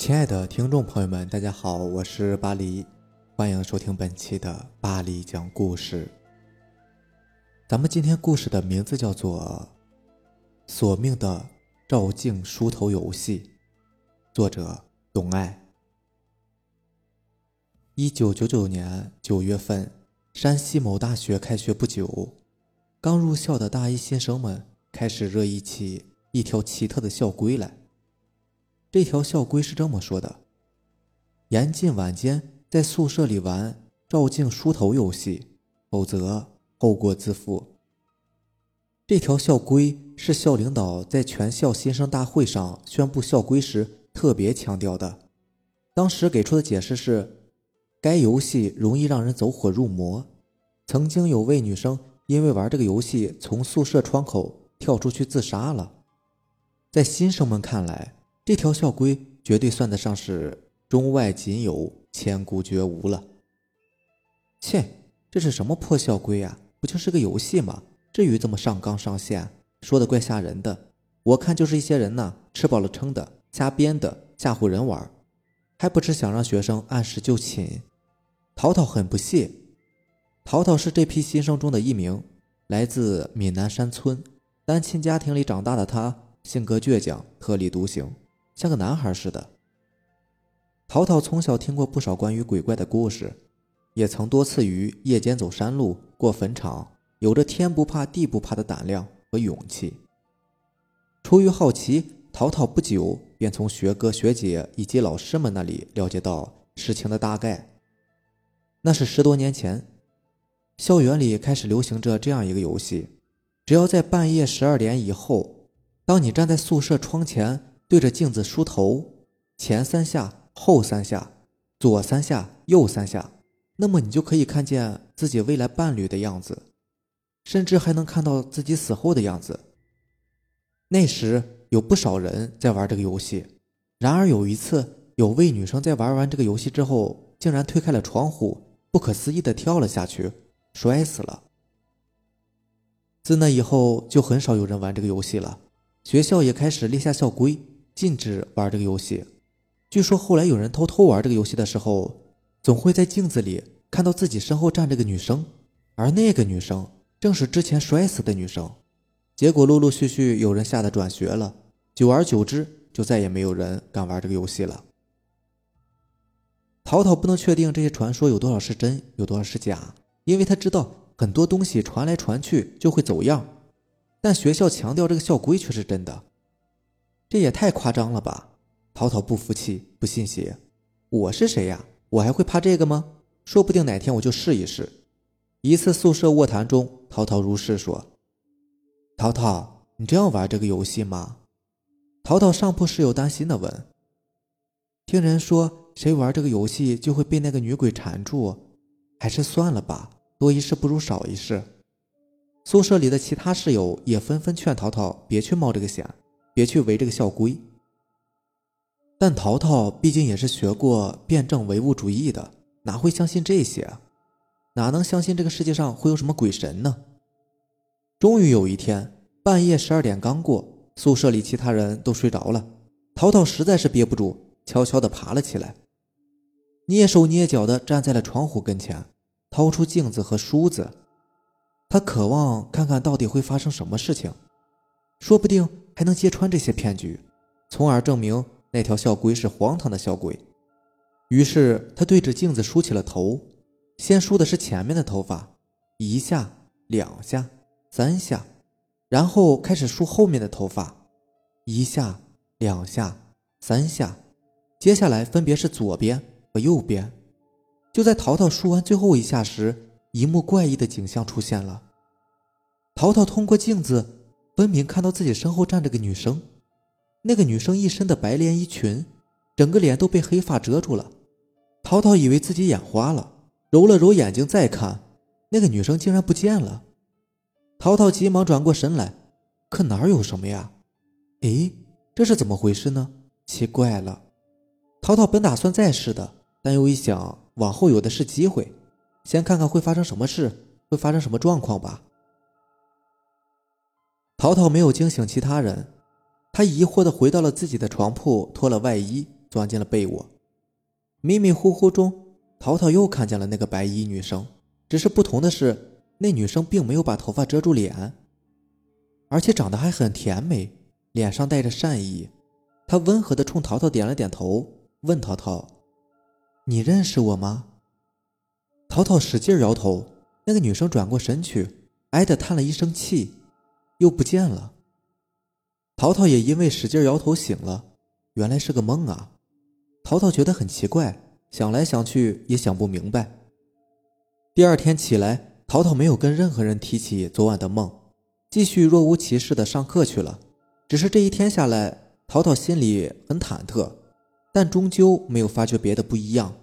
亲爱的听众朋友们，大家好，我是巴黎，欢迎收听本期的巴黎讲故事。咱们今天故事的名字叫做《索命的照镜梳头游戏》，作者董爱。一九九九年九月份，山西某大学开学不久，刚入校的大一新生们开始热议起一条奇特的校规来。这条校规是这么说的：严禁晚间在宿舍里玩照镜梳头游戏，否则后果自负。这条校规是校领导在全校新生大会上宣布校规时特别强调的。当时给出的解释是，该游戏容易让人走火入魔，曾经有位女生因为玩这个游戏从宿舍窗口跳出去自杀了。在新生们看来，这条校规绝对算得上是中外仅有、千古绝无了。切，这是什么破校规啊？不就是个游戏吗？至于这么上纲上线，说的怪吓人的。我看就是一些人呐，吃饱了撑的，瞎编的，吓唬人玩，还不是想让学生按时就寝？淘淘很不屑。淘淘是这批新生中的一名，来自闽南山村，单亲家庭里长大的他，性格倔强，特立独行。像个男孩似的。淘淘从小听过不少关于鬼怪的故事，也曾多次于夜间走山路、过坟场，有着天不怕地不怕的胆量和勇气。出于好奇，淘淘不久便从学哥学姐以及老师们那里了解到事情的大概。那是十多年前，校园里开始流行着这样一个游戏：只要在半夜十二点以后，当你站在宿舍窗前。对着镜子梳头，前三下，后三下，左三下，右三下，那么你就可以看见自己未来伴侣的样子，甚至还能看到自己死后的样子。那时有不少人在玩这个游戏，然而有一次，有位女生在玩完这个游戏之后，竟然推开了窗户，不可思议的跳了下去，摔死了。自那以后，就很少有人玩这个游戏了，学校也开始立下校规。禁止玩这个游戏。据说后来有人偷偷玩这个游戏的时候，总会在镜子里看到自己身后站着个女生，而那个女生正是之前摔死的女生。结果陆陆续续有人吓得转学了，久而久之，就再也没有人敢玩这个游戏了。淘淘不能确定这些传说有多少是真，有多少是假，因为他知道很多东西传来传去就会走样，但学校强调这个校规却是真的。这也太夸张了吧！淘淘不服气，不信邪。我是谁呀？我还会怕这个吗？说不定哪天我就试一试。一次宿舍卧谈中，淘淘如是说：“淘淘，你真要玩这个游戏吗？”淘淘上铺室友担心的问：“听人说，谁玩这个游戏就会被那个女鬼缠住，还是算了吧，多一事不如少一事。”宿舍里的其他室友也纷纷劝淘淘别去冒这个险。别去违这个校规。但淘淘毕竟也是学过辩证唯物主义的，哪会相信这些？哪能相信这个世界上会有什么鬼神呢？终于有一天，半夜十二点刚过，宿舍里其他人都睡着了，淘淘实在是憋不住，悄悄地爬了起来，蹑手蹑脚地站在了窗户跟前，掏出镜子和梳子，他渴望看看到底会发生什么事情，说不定。还能揭穿这些骗局，从而证明那条校规是荒唐的校规。于是他对着镜子梳起了头，先梳的是前面的头发，一下、两下、三下，然后开始梳后面的头发，一下、两下、三下，接下来分别是左边和右边。就在淘淘梳完最后一下时，一幕怪异的景象出现了。淘淘通过镜子。分明看到自己身后站着个女生，那个女生一身的白连衣裙，整个脸都被黑发遮住了。淘淘以为自己眼花了，揉了揉眼睛再看，那个女生竟然不见了。淘淘急忙转过身来，可哪有什么呀？诶，这是怎么回事呢？奇怪了。淘淘本打算再试的，但又一想，往后有的是机会，先看看会发生什么事，会发生什么状况吧。淘淘没有惊醒其他人，他疑惑地回到了自己的床铺，脱了外衣，钻进了被窝。迷迷糊糊中，淘淘又看见了那个白衣女生，只是不同的是，那女生并没有把头发遮住脸，而且长得还很甜美，脸上带着善意。她温和地冲淘淘点了点头，问淘淘：“你认识我吗？”淘淘使劲摇头。那个女生转过身去，哎的叹了一声气，又不见了。淘淘也因为使劲摇头醒了，原来是个梦啊！淘淘觉得很奇怪，想来想去也想不明白。第二天起来，淘淘没有跟任何人提起昨晚的梦，继续若无其事的上课去了。只是这一天下来，淘淘心里很忐忑，但终究没有发觉别的不一样。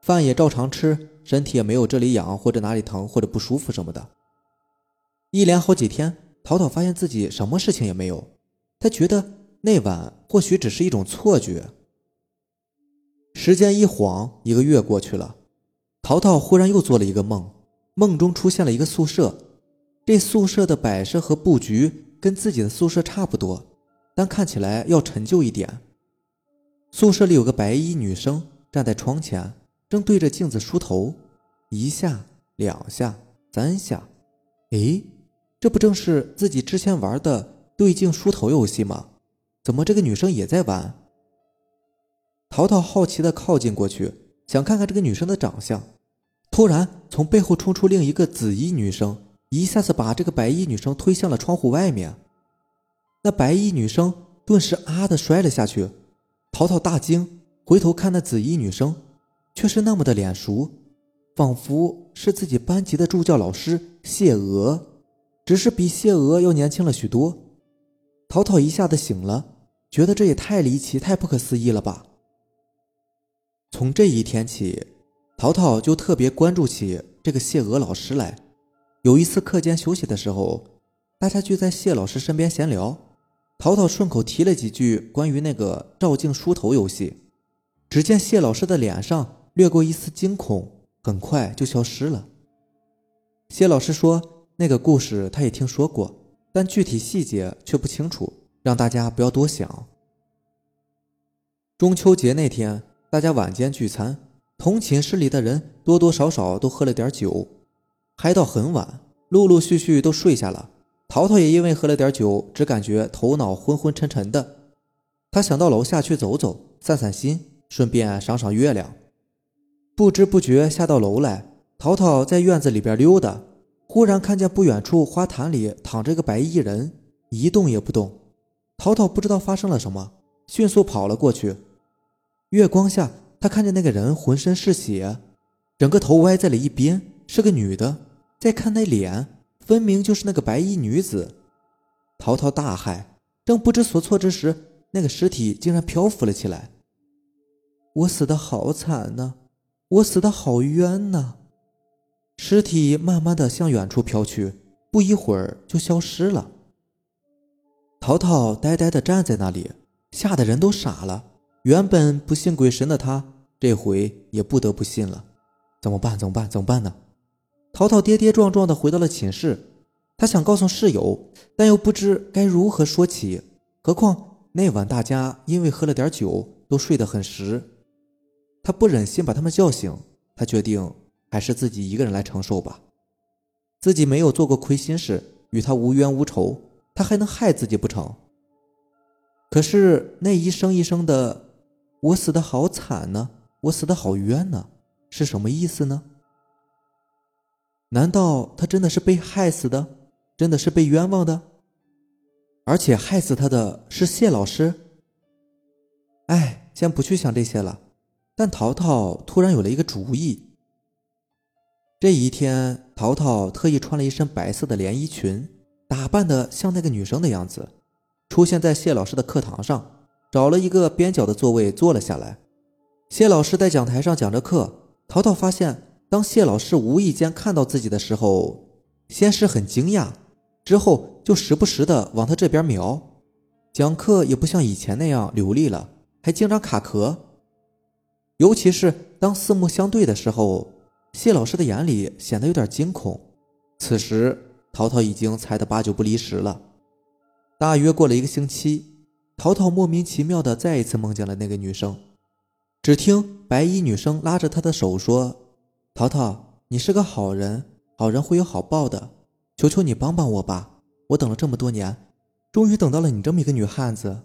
饭也照常吃，身体也没有这里痒或者哪里疼或者不舒服什么的。一连好几天，淘淘发现自己什么事情也没有，他觉得那晚或许只是一种错觉。时间一晃，一个月过去了，淘淘忽然又做了一个梦，梦中出现了一个宿舍，这宿舍的摆设和布局跟自己的宿舍差不多，但看起来要陈旧一点。宿舍里有个白衣女生站在窗前。正对着镜子梳头，一下、两下、三下，哎，这不正是自己之前玩的对镜梳头游戏吗？怎么这个女生也在玩？淘淘好奇的靠近过去，想看看这个女生的长相。突然，从背后冲出另一个紫衣女生，一下子把这个白衣女生推向了窗户外面。那白衣女生顿时啊的摔了下去。淘淘大惊，回头看那紫衣女生。却是那么的脸熟，仿佛是自己班级的助教老师谢娥，只是比谢娥要年轻了许多。淘淘一下子醒了，觉得这也太离奇、太不可思议了吧。从这一天起，淘淘就特别关注起这个谢娥老师来。有一次课间休息的时候，大家聚在谢老师身边闲聊，淘淘顺口提了几句关于那个照镜梳头游戏，只见谢老师的脸上。掠过一丝惊恐，很快就消失了。谢老师说：“那个故事他也听说过，但具体细节却不清楚，让大家不要多想。”中秋节那天，大家晚间聚餐，同寝室里的人多多少少都喝了点酒，嗨到很晚，陆陆续续都睡下了。淘淘也因为喝了点酒，只感觉头脑昏昏沉沉的。他想到楼下去走走，散散心，顺便赏赏月亮。不知不觉下到楼来，淘淘在院子里边溜达，忽然看见不远处花坛里躺着个白衣人，一动也不动。淘淘不知道发生了什么，迅速跑了过去。月光下，他看见那个人浑身是血，整个头歪在了一边，是个女的。再看那脸，分明就是那个白衣女子。淘淘大骇，正不知所措之时，那个尸体竟然漂浮了起来。我死的好惨呐！我死的好冤呐！尸体慢慢的向远处飘去，不一会儿就消失了。淘淘呆呆的站在那里，吓得人都傻了。原本不信鬼神的他，这回也不得不信了。怎么办？怎么办？怎么办呢？淘淘跌跌撞撞的回到了寝室，他想告诉室友，但又不知该如何说起。何况那晚大家因为喝了点酒，都睡得很实。他不忍心把他们叫醒，他决定还是自己一个人来承受吧。自己没有做过亏心事，与他无冤无仇，他还能害自己不成？可是那一声一声的“我死的好惨呢，我死的好冤呢”，是什么意思呢？难道他真的是被害死的，真的是被冤枉的？而且害死他的是谢老师？哎，先不去想这些了。但淘淘突然有了一个主意。这一天，淘淘特意穿了一身白色的连衣裙，打扮的像那个女生的样子，出现在谢老师的课堂上，找了一个边角的座位坐了下来。谢老师在讲台上讲着课，淘淘发现，当谢老师无意间看到自己的时候，先是很惊讶，之后就时不时的往他这边瞄，讲课也不像以前那样流利了，还经常卡壳。尤其是当四目相对的时候，谢老师的眼里显得有点惊恐。此时，淘淘已经猜得八九不离十了。大约过了一个星期，淘淘莫名其妙的再一次梦见了那个女生。只听白衣女生拉着他的手说：“淘淘，你是个好人，好人会有好报的，求求你帮帮我吧！我等了这么多年，终于等到了你这么一个女汉子，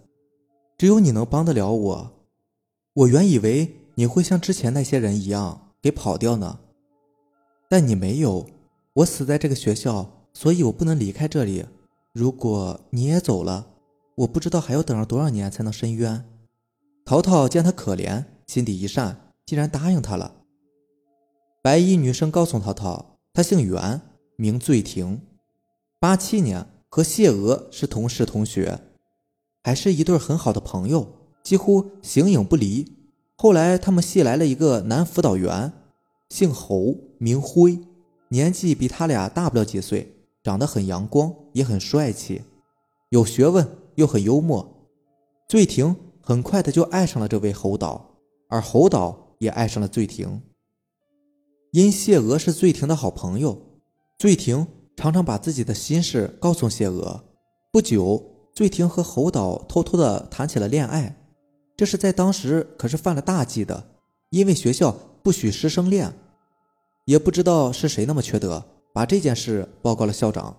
只有你能帮得了我。我原以为你会像之前那些人一样给跑掉呢，但你没有。我死在这个学校，所以我不能离开这里。如果你也走了，我不知道还要等上多少年才能伸冤。”淘淘见他可怜。心底一善，竟然答应他了。白衣女生告诉淘淘，她姓袁，名醉婷，八七年和谢娥是同事同学，还是一对很好的朋友，几乎形影不离。后来他们系来了一个男辅导员，姓侯，名辉，年纪比他俩大不了几岁，长得很阳光，也很帅气，有学问又很幽默。醉婷很快的就爱上了这位侯导。而侯导也爱上了醉婷，因谢娥是醉婷的好朋友，醉婷常常把自己的心事告诉谢娥。不久，醉婷和侯导偷偷的谈起了恋爱，这是在当时可是犯了大忌的，因为学校不许师生恋。也不知道是谁那么缺德，把这件事报告了校长。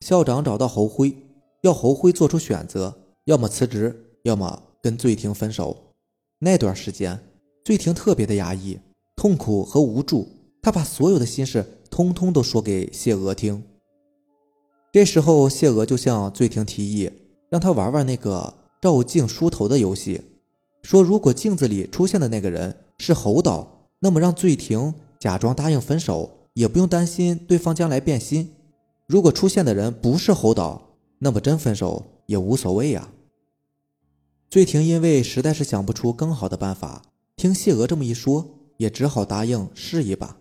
校长找到侯辉，要侯辉做出选择，要么辞职，要么跟醉婷分手。那段时间，醉婷特别的压抑、痛苦和无助，她把所有的心事通通都说给谢娥听。这时候，谢娥就向醉婷提议，让她玩玩那个照镜梳头的游戏，说如果镜子里出现的那个人是侯导，那么让醉婷假装答应分手，也不用担心对方将来变心；如果出现的人不是侯导，那么真分手也无所谓呀。醉婷因为实在是想不出更好的办法，听谢娥这么一说，也只好答应试一把。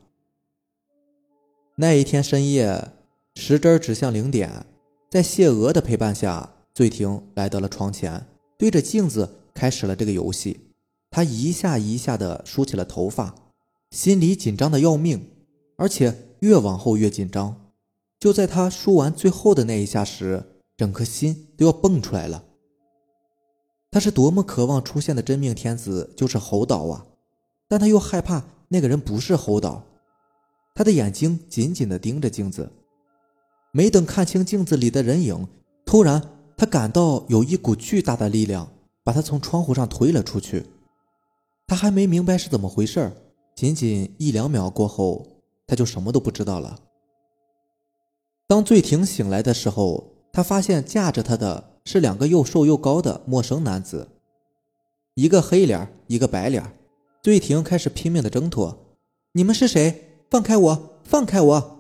那一天深夜，时针指向零点，在谢娥的陪伴下，醉婷来到了床前，对着镜子开始了这个游戏。他一下一下的梳起了头发，心里紧张的要命，而且越往后越紧张。就在他梳完最后的那一下时，整颗心都要蹦出来了。他是多么渴望出现的真命天子就是侯导啊，但他又害怕那个人不是侯导。他的眼睛紧紧地盯着镜子，没等看清镜子里的人影，突然他感到有一股巨大的力量把他从窗户上推了出去。他还没明白是怎么回事仅仅一两秒过后，他就什么都不知道了。当醉婷醒来的时候，他发现架着他的。是两个又瘦又高的陌生男子，一个黑脸，一个白脸。醉婷开始拼命的挣脱。你们是谁？放开我！放开我！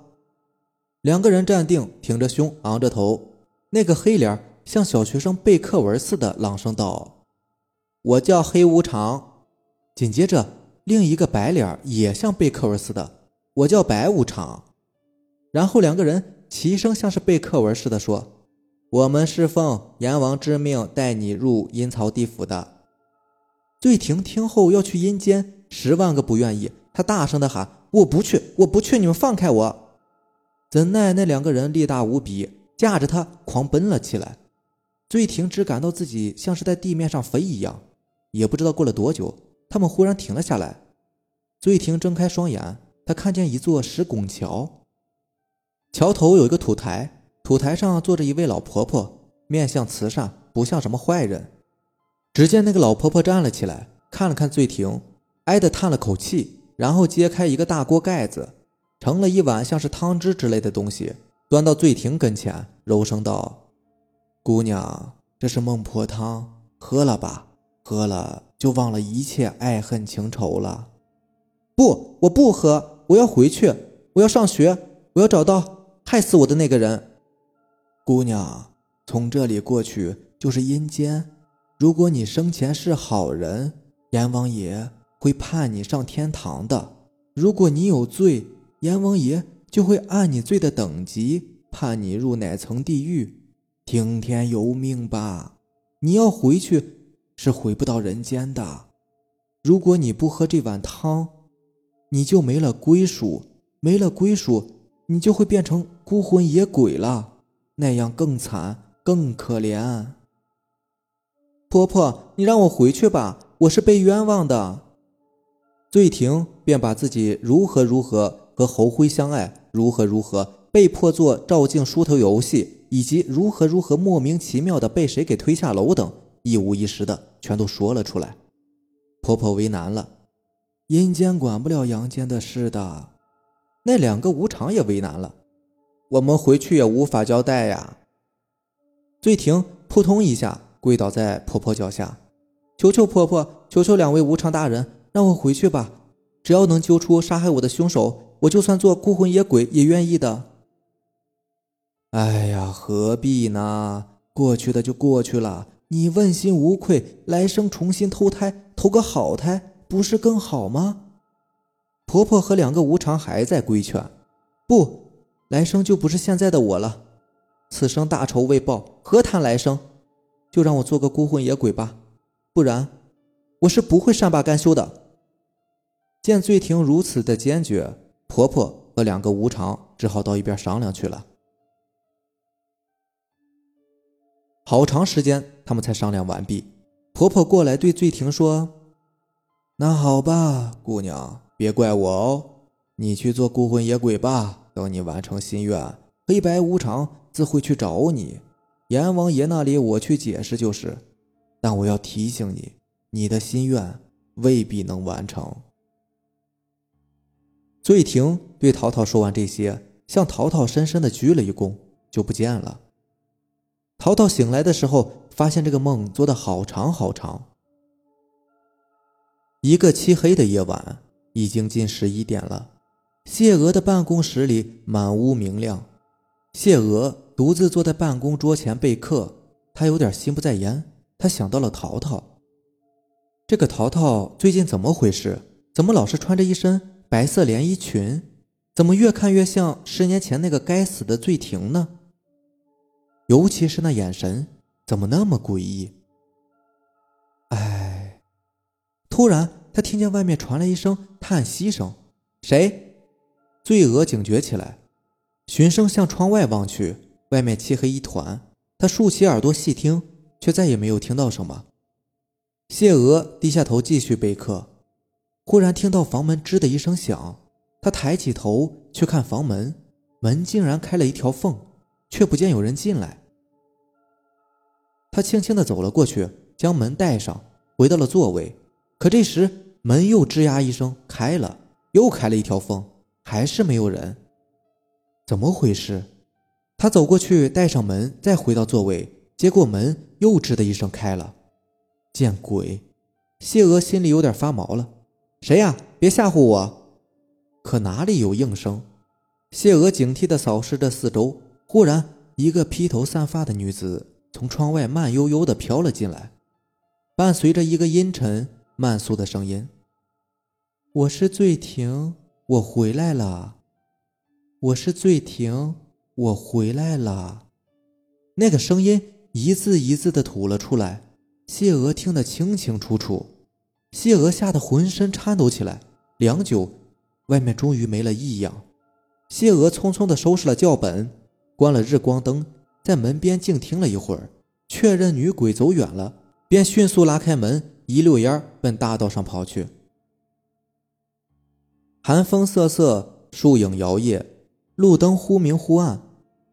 两个人站定，挺着胸，昂着头。那个黑脸像小学生背课文似的朗声道：“我叫黑无常。”紧接着，另一个白脸也像背课文似的：“我叫白无常。”然后两个人齐声像是背课文似的说。我们是奉阎王之命带你入阴曹地府的。醉婷听后要去阴间，十万个不愿意。他大声的喊：“我不去，我不去！你们放开我！”怎奈那两个人力大无比，架着他狂奔了起来。醉婷只感到自己像是在地面上飞一样，也不知道过了多久，他们忽然停了下来。醉婷睁开双眼，他看见一座石拱桥，桥头有一个土台。土台上坐着一位老婆婆，面相慈善，不像什么坏人。只见那个老婆婆站了起来，看了看醉婷，哀的叹了口气，然后揭开一个大锅盖子，盛了一碗像是汤汁之类的东西，端到醉婷跟前，柔声道：“姑娘，这是孟婆汤，喝了吧，喝了就忘了一切爱恨情仇了。”“不，我不喝，我要回去，我要上学，我要找到害死我的那个人。”姑娘，从这里过去就是阴间。如果你生前是好人，阎王爷会判你上天堂的；如果你有罪，阎王爷就会按你罪的等级判你入哪层地狱。听天由命吧，你要回去是回不到人间的。如果你不喝这碗汤，你就没了归属，没了归属，你就会变成孤魂野鬼了。那样更惨，更可怜。婆婆，你让我回去吧，我是被冤枉的。”醉婷便把自己如何如何和侯辉相爱，如何如何被迫做照镜梳头游戏，以及如何如何莫名其妙的被谁给推下楼等，一五一十的全都说了出来。婆婆为难了，阴间管不了阳间的事的。那两个无常也为难了，我们回去也无法交代呀。醉婷扑通一下跪倒在婆婆脚下，求求婆婆，求求两位无常大人。让我回去吧，只要能揪出杀害我的凶手，我就算做孤魂野鬼也愿意的。哎呀，何必呢？过去的就过去了，你问心无愧，来生重新投胎，投个好胎，不是更好吗？婆婆和两个无常还在规劝：“不，来生就不是现在的我了，此生大仇未报，何谈来生？就让我做个孤魂野鬼吧，不然我是不会善罢甘休的。”见醉婷如此的坚决，婆婆和两个无常只好到一边商量去了。好长时间，他们才商量完毕。婆婆过来对醉婷说：“那好吧，姑娘，别怪我哦，你去做孤魂野鬼吧。等你完成心愿，黑白无常自会去找你。阎王爷那里我去解释就是。但我要提醒你，你的心愿未必能完成。”醉婷对淘淘说完这些，向淘淘深深的鞠了一躬，就不见了。淘淘醒来的时候，发现这个梦做的好长好长。一个漆黑的夜晚，已经近十一点了。谢娥的办公室里满屋明亮，谢娥独自坐在办公桌前备课，她有点心不在焉。她想到了淘淘，这个淘淘最近怎么回事？怎么老是穿着一身？白色连衣裙，怎么越看越像十年前那个该死的醉婷呢？尤其是那眼神，怎么那么诡异？哎！突然，他听见外面传来一声叹息声：“谁？”醉娥警觉起来，循声向窗外望去，外面漆黑一团。他竖起耳朵细听，却再也没有听到什么。谢娥低下头继续备课。忽然听到房门吱的一声响，他抬起头去看房门，门竟然开了一条缝，却不见有人进来。他轻轻地走了过去，将门带上，回到了座位。可这时门又吱呀一声开了，又开了一条缝，还是没有人。怎么回事？他走过去，带上门，再回到座位，结果门又吱的一声开了。见鬼！谢娥心里有点发毛了。谁呀？别吓唬我！可哪里有应声？谢娥警惕地扫视着四周，忽然，一个披头散发的女子从窗外慢悠悠地飘了进来，伴随着一个阴沉慢速的声音：“我是醉婷，我回来了。我是醉婷，我回来了。”那个声音一字一字地吐了出来，谢娥听得清清楚楚。谢娥吓得浑身颤抖起来，良久，外面终于没了异样。谢娥匆匆地收拾了教本，关了日光灯，在门边静听了一会儿，确认女鬼走远了，便迅速拉开门，一溜烟奔大道上跑去。寒风瑟瑟，树影摇曳，路灯忽明忽暗。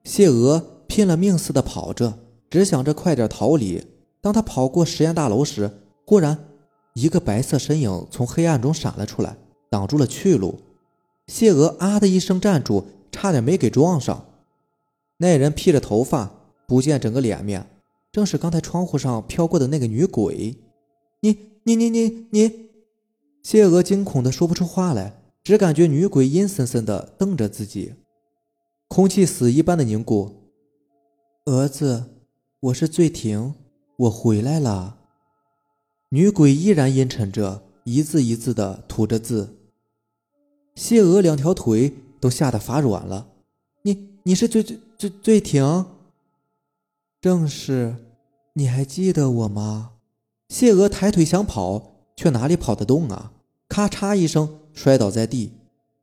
谢娥拼了命似的跑着，只想着快点逃离。当他跑过实验大楼时，忽然。一个白色身影从黑暗中闪了出来，挡住了去路。谢娥啊的一声站住，差点没给撞上。那人披着头发，不见整个脸面，正是刚才窗户上飘过的那个女鬼。你你你你你！谢娥惊恐的说不出话来，只感觉女鬼阴森森的瞪着自己，空气死一般的凝固。儿子，我是醉婷，我回来了。女鬼依然阴沉着，一字一字的吐着字。谢娥两条腿都吓得发软了。你你是醉醉醉醉婷？正是。你还记得我吗？谢娥抬腿想跑，却哪里跑得动啊！咔嚓一声摔倒在地，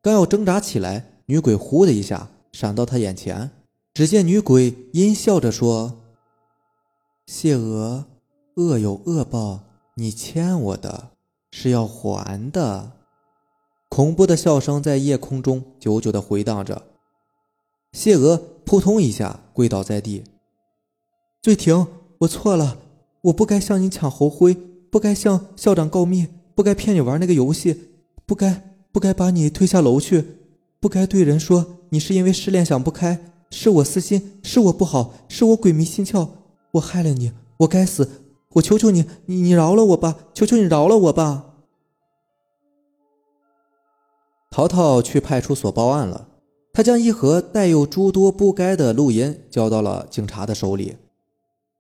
刚要挣扎起来，女鬼呼的一下闪到他眼前。只见女鬼阴笑着说：“谢娥。”恶有恶报，你欠我的是要还的。恐怖的笑声在夜空中久久的回荡着。谢娥扑通一下跪倒在地。醉婷，我错了，我不该向你抢侯辉，不该向校长告密，不该骗你玩那个游戏，不该不该把你推下楼去，不该对人说你是因为失恋想不开。是我私心，是我不好，是我鬼迷心窍，我害了你，我该死！我求求你，你你饶了我吧！求求你饶了我吧！淘淘去派出所报案了，他将一盒带有诸多不该的录音交到了警察的手里。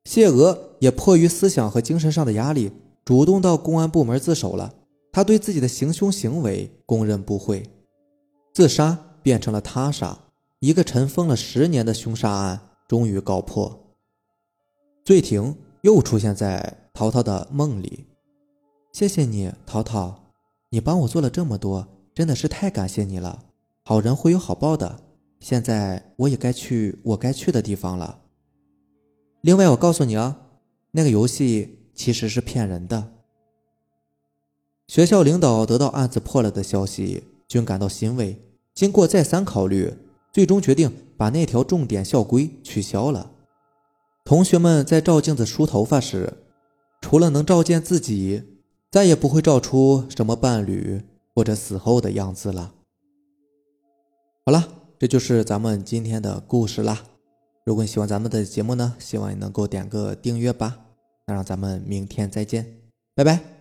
谢娥也迫于思想和精神上的压力，主动到公安部门自首了。他对自己的行凶行为供认不讳，自杀变成了他杀。一个尘封了十年的凶杀案终于告破，醉婷又出现在淘淘的梦里。谢谢你，淘淘，你帮我做了这么多，真的是太感谢你了。好人会有好报的，现在我也该去我该去的地方了。另外，我告诉你啊，那个游戏其实是骗人的。学校领导得到案子破了的消息，均感到欣慰。经过再三考虑。最终决定把那条重点校规取消了。同学们在照镜子梳头发时，除了能照见自己，再也不会照出什么伴侣或者死后的样子了。好了，这就是咱们今天的故事啦。如果你喜欢咱们的节目呢，希望你能够点个订阅吧。那让咱们明天再见，拜拜。